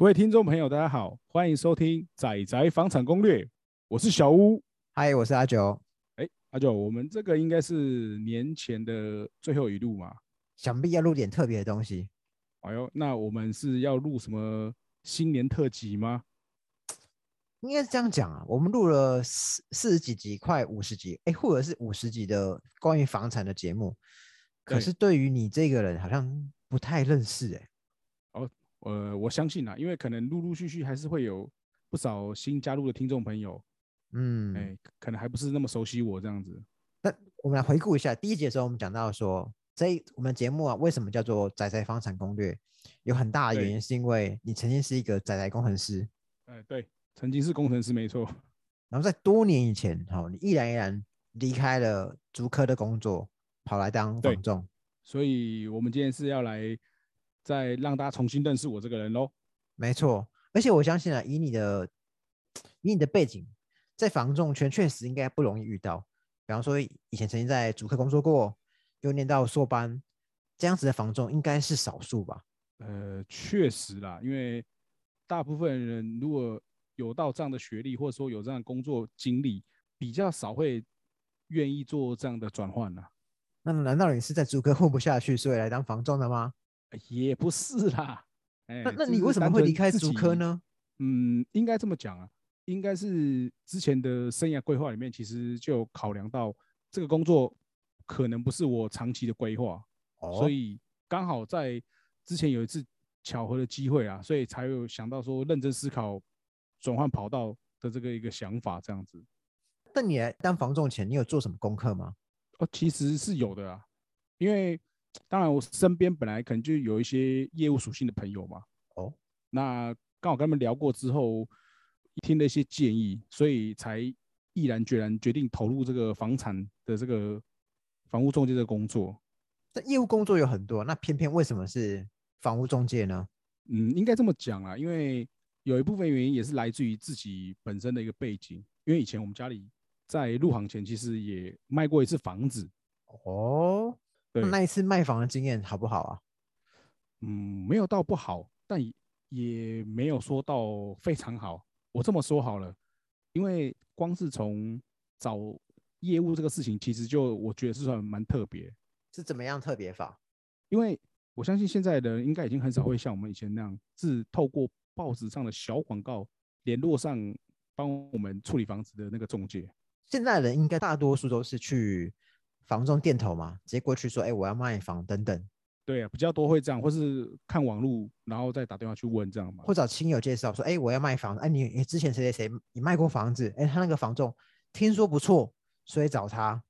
各位听众朋友，大家好，欢迎收听《仔仔房产攻略》，我是小屋。嗨，我是阿九。哎，阿九，我们这个应该是年前的最后一路嘛？想必要录点特别的东西。哎呦，那我们是要录什么新年特辑吗？应该是这样讲啊，我们录了四四十几集，快五十集，哎，或者是五十集的关于房产的节目。可是对于你这个人，好像不太认识哎。哦，呃，我相信啊，因为可能陆陆续续还是会有不少新加入的听众朋友，嗯，哎，可能还不是那么熟悉我这样子。那我们来回顾一下第一节的时候，我们讲到说，这我们节目啊，为什么叫做“仔仔房产攻略”？有很大的原因是因为你曾经是一个仔仔工程师。哎，对，曾经是工程师，没错。然后在多年以前，哈，你毅然毅然离开了竹科的工作，跑来当房仲。所以，我们今天是要来。再让大家重新认识我这个人喽。没错，而且我相信啊，以你的以你的背景，在房仲圈确实应该不容易遇到。比方说，以前曾经在主科工作过，又念到硕班，这样子的房仲应该是少数吧？呃，确实啦，因为大部分人如果有到这样的学历，或者说有这样的工作经历，比较少会愿意做这样的转换呢。那难道你是在主科混不下去，所以来当房仲的吗？也不是啦，那那你为什么会离开主科呢？嗯，应该这么讲啊，应该是之前的生涯规划里面，其实就考量到这个工作可能不是我长期的规划，所以刚好在之前有一次巧合的机会啊，所以才有想到说认真思考转换跑道的这个一个想法这样子。那你来当房仲前，你有做什么功课吗？哦，其实是有的啊，因为。当然，我身边本来可能就有一些业务属性的朋友嘛。哦，那刚好跟他们聊过之后，听了一些建议，所以才毅然决然决定投入这个房产的这个房屋中介的工作。这业务工作有很多，那偏偏为什么是房屋中介呢？嗯，应该这么讲啊，因为有一部分原因也是来自于自己本身的一个背景。因为以前我们家里在入行前，其实也卖过一次房子。哦。那一次卖房的经验好不好啊？嗯，没有到不好，但也没有说到非常好。我这么说好了，因为光是从找业务这个事情，其实就我觉得是算蛮特别。是怎么样特别法？因为我相信现在的人应该已经很少会像我们以前那样，是透过报纸上的小广告联络上帮我们处理房子的那个中介。现在人应该大多数都是去。房中店头嘛，直接过去说，哎，我要卖房等等。对啊，比较多会这样，或是看网络，然后再打电话去问这样嘛。或找亲友介绍说，哎，我要卖房，哎，你你之前谁谁谁你卖过房子，哎，他那个房仲听说不错，所以找他。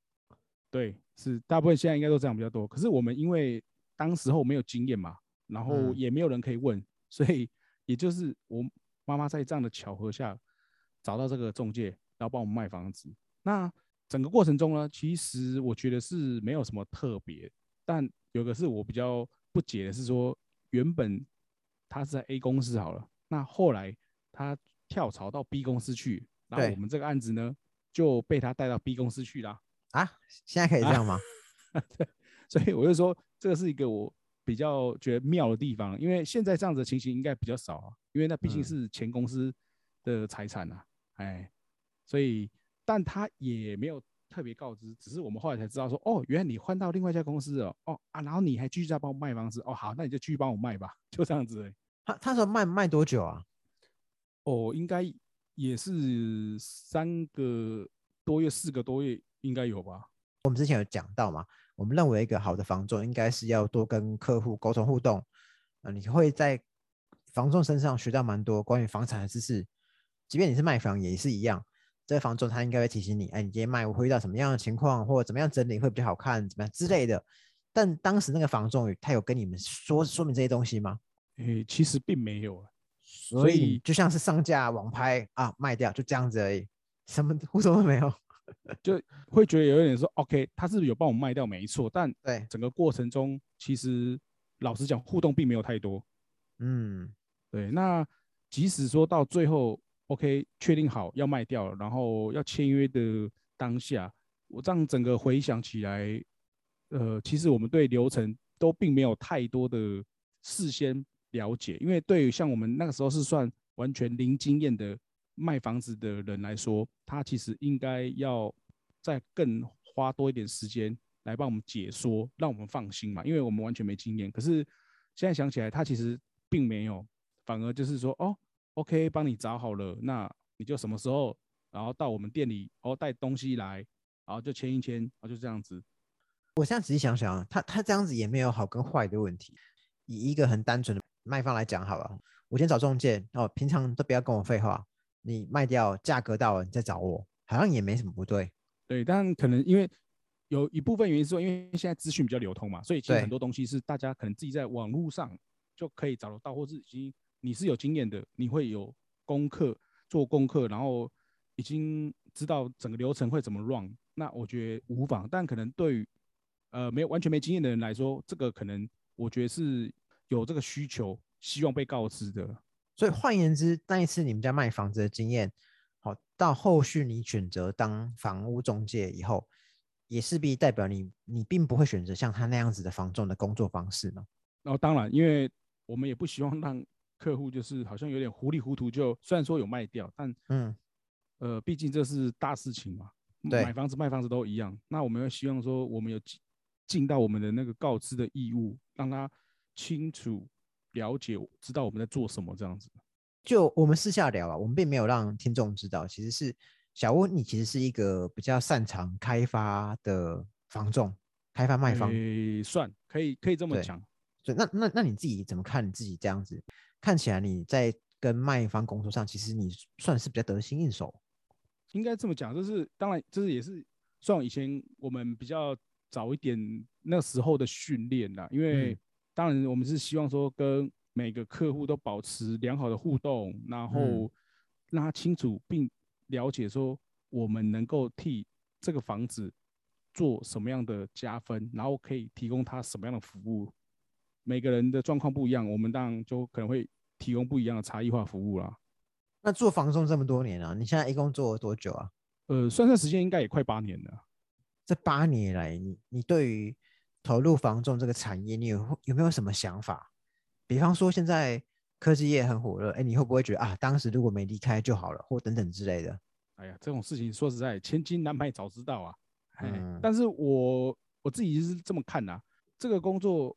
对，是大部分现在应该都这样比较多。可是我们因为当时候没有经验嘛，然后也没有人可以问，所以也就是我妈妈在这样的巧合下找到这个中介，然后帮我们卖房子。那整个过程中呢，其实我觉得是没有什么特别，但有个是我比较不解的是说，原本他是在 A 公司好了，那后来他跳槽到 B 公司去，然后我们这个案子呢就被他带到 B 公司去啦啊？现在可以这样吗？所以我就说这个是一个我比较觉得妙的地方，因为现在这样子的情形应该比较少啊，因为那毕竟是前公司的财产啊，哎，所以。但他也没有特别告知，只是我们后来才知道说，哦，原来你换到另外一家公司了，哦啊，然后你还继续在帮我卖房子，哦，好，那你就继续帮我卖吧，就这样子。他他说卖卖多久啊？哦，应该也是三个多月、四个多月，应该有吧。我们之前有讲到嘛，我们认为一个好的房仲应该是要多跟客户沟通互动，啊，你会在房仲身上学到蛮多关于房产的知识，即便你是卖房也是一样。这个房仲他应该会提醒你，哎，你今天卖会遇到什么样的情况，或者怎么样整理会比较好看，怎么样之类的。但当时那个房仲他有跟你们说说明这些东西吗？诶，其实并没有，所以就像是上架网拍啊，卖掉就这样子而已，什么 互动都没有，就会觉得有点说，OK，他是有帮我卖掉没错，但 对整个过程中，其实老实讲，互动并没有太多。嗯，对，那即使说到最后。OK，确定好要卖掉，然后要签约的当下，我这样整个回想起来，呃，其实我们对流程都并没有太多的事先了解，因为对于像我们那个时候是算完全零经验的卖房子的人来说，他其实应该要再更花多一点时间来帮我们解说，让我们放心嘛，因为我们完全没经验。可是现在想起来，他其实并没有，反而就是说，哦，OK，帮你找好了，那你就什么时候，然后到我们店里，哦，带东西来，然后就签一签，然后就这样子。我现在仔细想想，他他这样子也没有好跟坏的问题。以一个很单纯的卖方来讲，好了，我先找中介哦，平常都不要跟我废话，你卖掉价格到了你再找我，好像也没什么不对。对，但可能因为有一部分原因是说，因为现在资讯比较流通嘛，所以其实很多东西是大家可能自己在网络上就可以找得到，或是已经你是有经验的，你会有功课做功课，然后已经知道整个流程会怎么 run，那我觉得无妨。但可能对于呃没有完全没经验的人来说，这个可能我觉得是有这个需求，希望被告知的。所以换言之，那一次你们家卖房子的经验。好，到后续你选择当房屋中介以后，也势必代表你，你并不会选择像他那样子的房仲的工作方式呢。然后当然，因为我们也不希望让客户就是好像有点糊里糊涂就，虽然说有卖掉，但嗯，呃，毕竟这是大事情嘛，买房子卖房子都一样。那我们要希望说，我们有尽到我们的那个告知的义务，让他清楚了解，知道我们在做什么这样子。就我们私下聊啊，我们并没有让听众知道，其实是小吴，你其实是一个比较擅长开发的房仲，开发卖方，算可以可以这么讲。对那那那你自己怎么看你自己这样子？看起来你在跟卖方工作上，其实你算是比较得心应手。应该这么讲，就是当然，就是也是算以前我们比较早一点那时候的训练啦。因为当然我们是希望说跟。每个客户都保持良好的互动，然后让他清楚并了解说我们能够替这个房子做什么样的加分，然后可以提供他什么样的服务。每个人的状况不一样，我们当然就可能会提供不一样的差异化服务啦。那做房仲这么多年了，你现在一共做了多久啊？呃，算算时间应该也快八年了。这八年来，你你对于投入房仲这个产业，你有有没有什么想法？比方说，现在科技业很火热，哎，你会不会觉得啊，当时如果没离开就好了，或等等之类的？哎呀，这种事情说实在，千金难买早知道啊。哎，但是我我自己是这么看呐，这个工作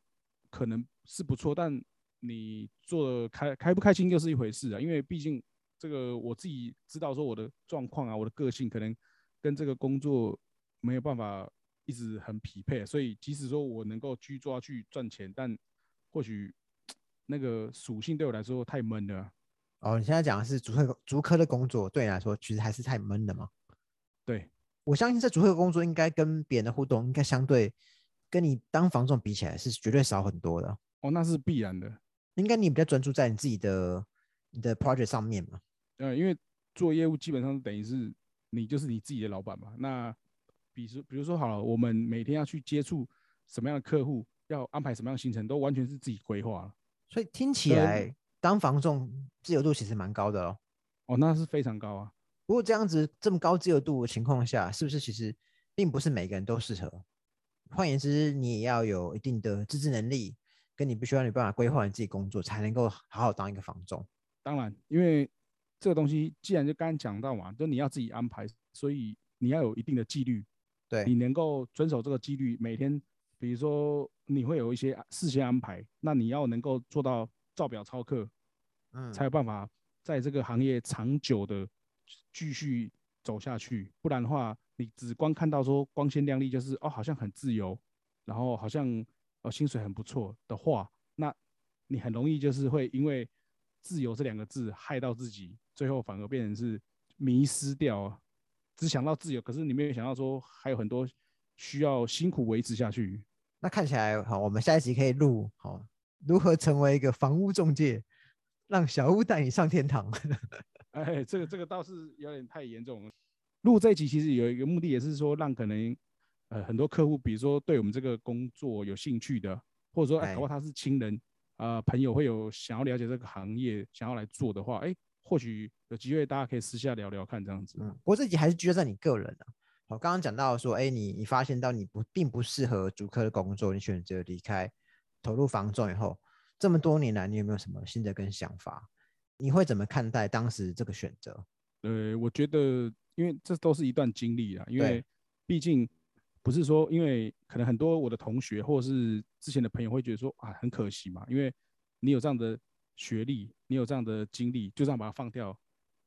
可能是不错，但你做开开不开心又是一回事啊。因为毕竟这个我自己知道，说我的状况啊，我的个性可能跟这个工作没有办法一直很匹配，所以即使说我能够去抓去赚钱，但或许。那个属性对我来说太闷了。哦，你现在讲的是足科足科的工作，对你来说其实还是太闷了吗？对，我相信这足科工作应该跟别人的互动，应该相对跟你当房仲比起来是绝对少很多的。哦，那是必然的。应该你比较专注在你自己的你的 project 上面嘛？呃，因为做业务基本上等于是你就是你自己的老板嘛。那比如比如说好了，我们每天要去接触什么样的客户，要安排什么样的行程，都完全是自己规划了。所以听起来当房仲自由度其实蛮高的哦。哦，那是非常高啊。不过这样子这么高自由度的情况下，是不是其实并不是每个人都适合？换言之，你也要有一定的自制能力，跟你必须要有办法规划你自己工作，才能够好好当一个房仲。当然，因为这个东西既然就刚刚讲到嘛，就你要自己安排，所以你要有一定的纪律。对，你能够遵守这个纪律，每天。比如说，你会有一些事先安排，那你要能够做到照表操课，嗯，才有办法在这个行业长久的继续走下去。不然的话，你只光看到说光鲜亮丽，就是哦，好像很自由，然后好像哦薪水很不错的话，那你很容易就是会因为自由这两个字害到自己，最后反而变成是迷失掉，只想到自由，可是你没有想到说还有很多需要辛苦维持下去。那看起来好，我们下一集可以录好如何成为一个房屋中介，让小屋带你上天堂。哎，这个这个倒是有点太严重了。录这一集其实有一个目的，也是说让可能呃很多客户，比如说对我们这个工作有兴趣的，或者说哎，如果他是亲人啊朋友会有想要了解这个行业，想要来做的话，哎，或许有机会大家可以私下聊聊看这样子。嗯，不过这集还是聚焦在你个人啊。好，刚刚讲到说，哎，你你发现到你不并不适合主科的工作，你选择离开，投入房仲以后，这么多年来，你有没有什么心得跟想法？你会怎么看待当时这个选择？呃，我觉得，因为这都是一段经历啊，因为毕竟不是说，因为可能很多我的同学或者是之前的朋友会觉得说啊，很可惜嘛，因为你有这样的学历，你有这样的经历，就这样把它放掉。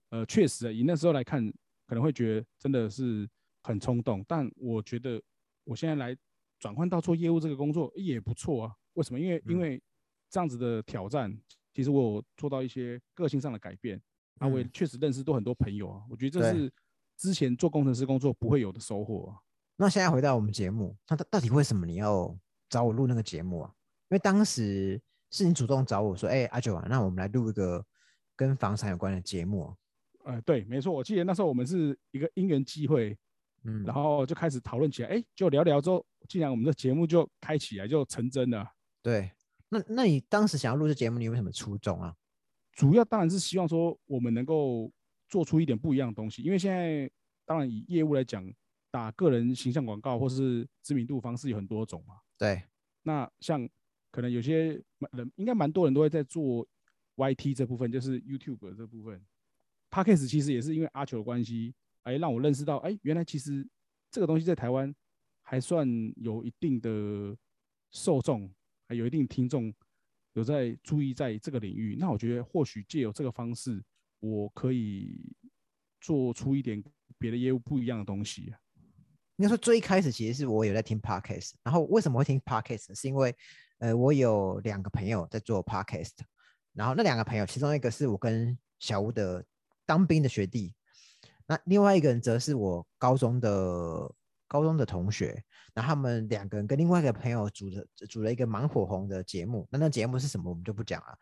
呃，确实啊，以那时候来看，可能会觉得真的是很冲动，但我觉得我现在来转换到做业务这个工作也不错啊。为什么？因为因嗯为这样子的挑战，其实我有做到一些个性上的改变。啊，我也嗯确实认识多很多朋友啊，我觉得这是之前做工程师工作不会有的收获啊。那现在回到我们节目，那到到底为什么你要找我录那个节目啊？因为当时是你主动找我说，哎、阿九啊，那我们来录一个跟房产有关的节目、啊。呃，对，没错，我记得那时候我们是一个因缘机会，嗯，然后就开始讨论起来，哎，就聊聊之后，竟然我们的节目就开起来，就成真了。对，那那你当时想要录这节目，你有什么初衷啊？主要当然是希望说我们能够做出一点不一样的东西，因为现在当然以业务来讲，打个人形象广告或是知名度方式有很多种嘛。对，那像可能有些人，应该蛮多人都会在做 YT 这部分，就是 YouTube 这部分。Podcast 其实也是因为阿球的关系，哎，让我认识到，哎，原来其实这个东西在台湾还算有一定的受众，还有一定听众有在注意在这个领域。那我觉得或许借由这个方式，我可以做出一点别的业务不一样的东西。应该说最开始其实是我有在听 podcast，然后为什么会听 podcast？是因为呃我有两个朋友在做 podcast，然后那两个朋友其中一个是我跟小吴的当兵的学弟，那另外一个人则是我高中的高中的同学，然后他们两个人跟另外一个朋友组的组了一个蛮火红的节目，那那节目是什么我们就不讲了。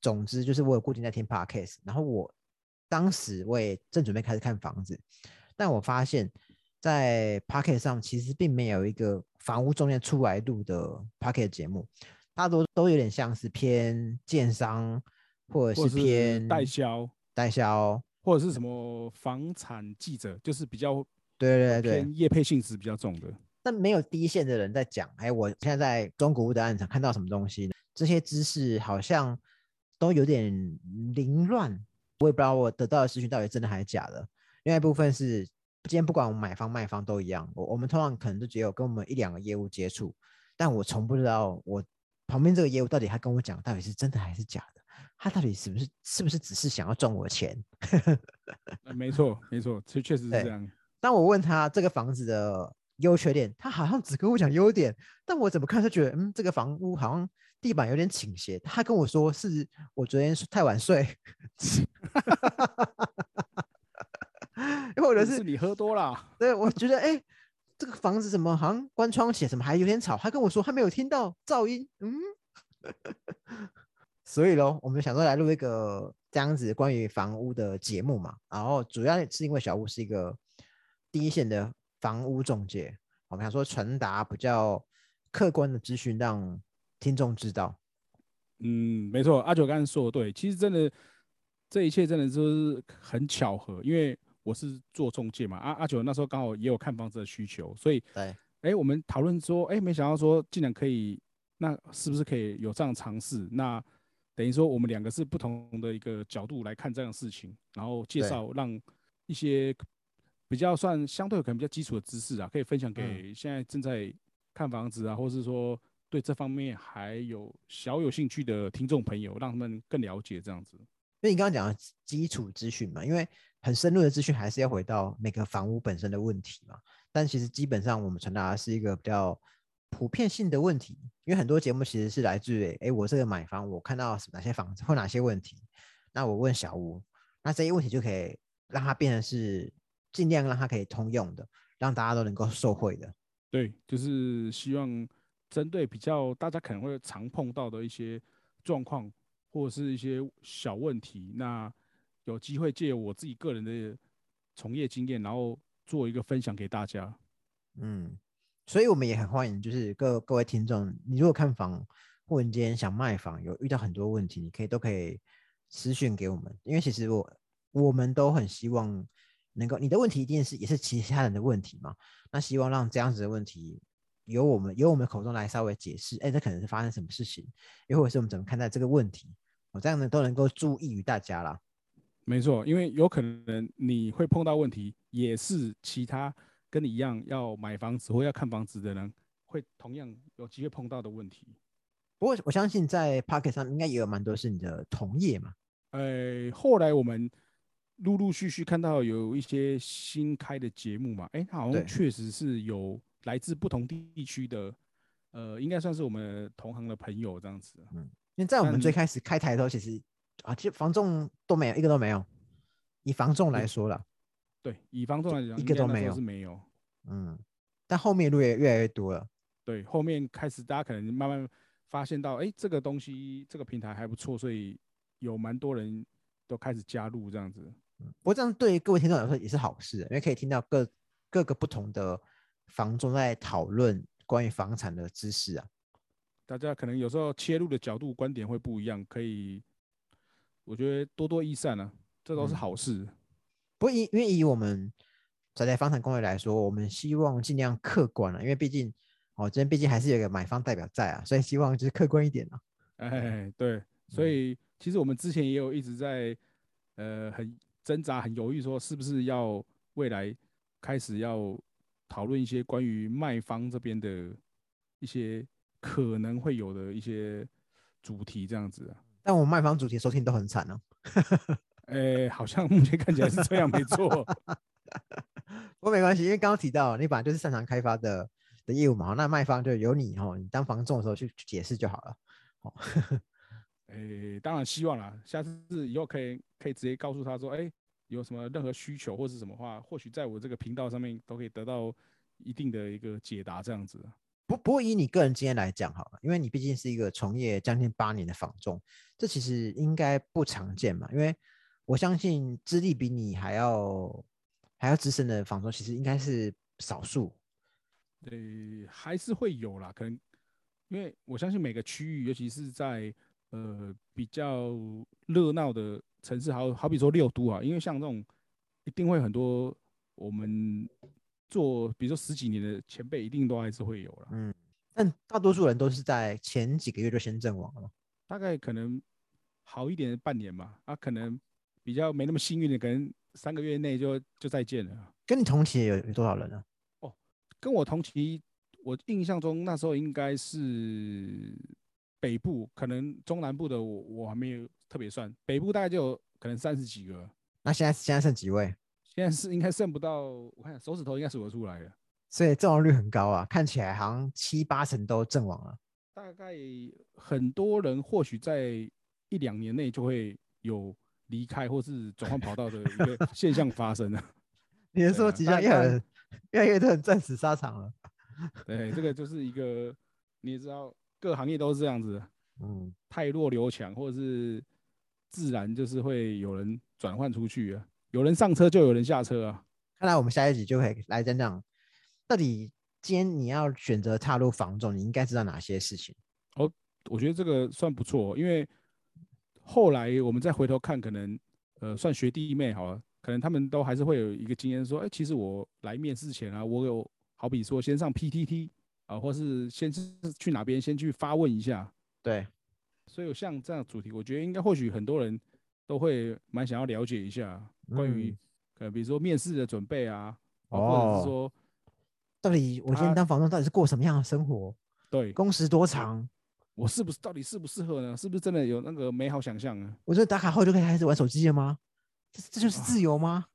总之就是我有固定在听 podcast，然后我当时我也正准备开始看房子，但我发现，在 Pocket 上其实并没有一个房屋中介出来录的 Pocket 节目，大多都有点像是偏建商或者是偏代销，代销，或者是什么房产记者，就是比较对对对业配性质比较重的。但没有第一线的人在讲，哎，我现在在中古屋的案场看到什么东西，这些知识好像都有点凌乱，我也不知道我得到的资讯到底真的还是假的。另外一部分是，今天不管我们买方卖方都一样，我我们通常可能就只有跟我们一两个业务接触，但我从不知道我旁边这个业务到底他跟我讲到底是真的还是假的，他到底是不是是不是只是想要赚我的钱？呃没错，没错，确确实是对这样。当我问他这个房子的优缺点，他好像只跟我讲优点，但我怎么看就觉得，嗯，这个房屋好像地板有点倾斜。他跟我说是我昨天太晚睡，或者是是你喝多了，对我觉得，哎、这个房子怎么好像关窗写什么还有点吵？他跟我说他没有听到噪音，嗯。所以喽，我们想说来录一个这样子关于房屋的节目嘛，然后主要是因为小屋是一个第一线的房屋中介，我们想说传达比较客观的资讯，让听众知道。嗯，没错，阿九刚才说的对，其实真的这一切真的就是很巧合，因为我是做中介嘛，阿阿九那时候刚好也有看房子的需求，所以对，哎，我们讨论说，哎，没想到说竟然可以，那是不是可以有这样尝试？那等于说我们两个是不同的一个角度来看这样的事情，然后介绍让一些比较算相对可能比较基础的知识啊，可以分享嗯给现在正在看房子啊，或是说对这方面还有小有兴趣的听众朋友，让他们更了解这样子。因为你刚刚讲的基础资讯嘛，因为很深入的资讯还是要回到每个房屋本身的问题嘛。但其实基本上我们传达的是一个比较普遍性的问题，因为很多节目其实是来自于，哎，我这个买房，我看到什哪些房子或哪些问题，那我问小吴，那这些问题就可以让它变成是尽量让它可以通用的，让大家都能够受惠的。对，就是希望针对比较大家可能会常碰到的一些状况，或者是一些小问题，那有机会借我自己个人的从业经验，然后做一个分享给大家。嗯，所以我们也很欢迎，就是各各位听众，你如果看房，或者你今天想卖房，有遇到很多问题，你可以都可以私讯给我们，因为其实我我们都很希望能够，你的问题一定是也是其他人的问题嘛，那希望让这样子的问题由我们由我们口中来稍微解释，哎，这可能是发生什么事情，又或者是我们怎么看待这个问题，我这样呢都能够注意于大家啦。没错，因为有可能你会碰到问题，也是其他跟你一样要买房子或要看房子的人会同样有机会碰到的问题。不过我相信在 Pocket 上应该也有蛮多是你的同业嘛。呃，后来我们陆陆续续看到有一些新开的节目嘛，哎，好像确实是有来自不同地区的，呃，应该算是我们同行的朋友这样子。嗯，因为在我们最开始开台的时候，其实啊，其实房仲都没有一个都没有。以房仲来说了，对，以房仲来讲，一个都没有是没有。嗯，但后面路也越来越多了。对，后面开始大家可能慢慢发现到，哎，这个东西这个平台还不错，所以有蛮多人都开始加入这样子。不过这样对各位听众来说也是好事，因为可以听到各各个不同的房中在讨论关于房产的知识啊。大家可能有时候切入的角度、观点会不一样，可以，我觉得多多益善啊。这都是好事，不以因为以我们宅在房产公会来说，我们希望尽量客观了，因为毕竟哦，今天毕竟还是有个买方代表在啊，所以希望就是客观一点啊。哎，对，所以其实我们之前也有一直在呃很挣扎、很犹豫，说是不是要未来开始要讨论一些关于卖方这边的一些可能会有的一些主题这样子啊。但我们卖方主题收听都很惨哦。哎，好像目前看起来是这样，没错。不过没关系，因为刚刚提到你本来就是擅长开发的的业务嘛，那卖方就由你哦，你当房仲的时候去解释就好了。当然希望啦，下次以后可以可以直接告诉他说，哎，有什么任何需求或是什么话，或许在我这个频道上面都可以得到一定的一个解答，这样子。不不过以你个人经验来讲好了，因为你毕竟是一个从业将近八年的房仲，这其实应该不常见嘛，因为。我相信资历比你还要还要资深的房东，其实应该是少数。对，还是会有啦，可能因为我相信每个区域，尤其是在呃比较热闹的城市，好好比说六都啊，因为像这种一定会很多我们做，比如说十几年的前辈，一定都还是会有了。嗯，但大多数人都是在前几个月就先阵亡了，大概可能好一点半年吧，啊，可能。比较没那么幸运的，可能三个月内就就再见了。跟你同期有有多少人呢？哦，跟我同期，我印象中那时候应该是北部，可能中南部的我我还没有特别算，北部大概就有可能三十几个。那现在现在剩几位？现在是应该剩不到，我看手指头应该数得出来了。所以阵亡率很高啊，看起来好像七八成都阵亡了。大概很多人或许在一两年内就会有。离开或是转换跑道的一个 现象发生了。你是说即将越来 越来越多人战死沙场了？对，这个就是一个你也知道，各行业都是这样子。嗯，太弱留强，或者是自然就是会有人转换出去啊，有人上车就有人下车啊。看来我们下一集就可以来讲讲，到底今天你要选择踏入房仲，你应该知道哪些事情？哦，我觉得这个算不错，因为。后来我们再回头看，可能呃算学弟妹好了，可能他们都还是会有一个经验，说，哎，其实我来面试前啊，我有好比说先上 PTT 啊，或是先是去哪边先去发问一下，对，所以像这样主题，我觉得应该或许很多人都会蛮想要了解一下关于呃比如说面试的准备啊，或者是说到底我今天当房东到底是过什么样的生活，对，工时多长。我是不是到底适不适合呢？是不是真的有那个美好想象啊？我觉得打卡后就可以开始玩手机了吗？这这就是自由吗？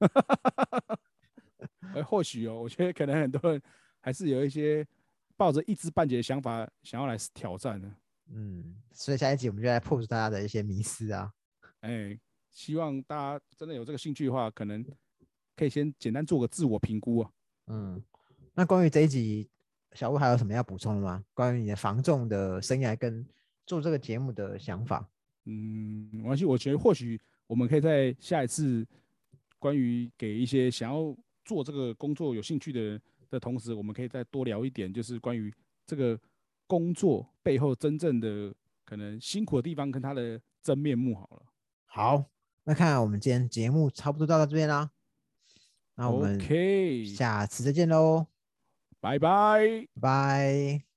哎，或许哦，我觉得可能很多人还是有一些抱着一知半解的想法，想要来挑战的。嗯，所以下一集我们就来破除大家的一些迷思啊。哎，希望大家真的有这个兴趣的话，可能可以先简单做个自我评估啊。嗯，那关于这一集。小吴还有什么要补充的吗？关于你的防重的生涯跟做这个节目的想法？嗯，没关系，我觉得或许我们可以在下一次关于给一些想要做这个工作有兴趣的的同时，我们可以再多聊一点，就是关于这个工作背后真正的可能辛苦的地方跟它的真面目。好了，好，那看我们今天节目差不多到到这边啦，那我们下次再见喽。拜拜。拜。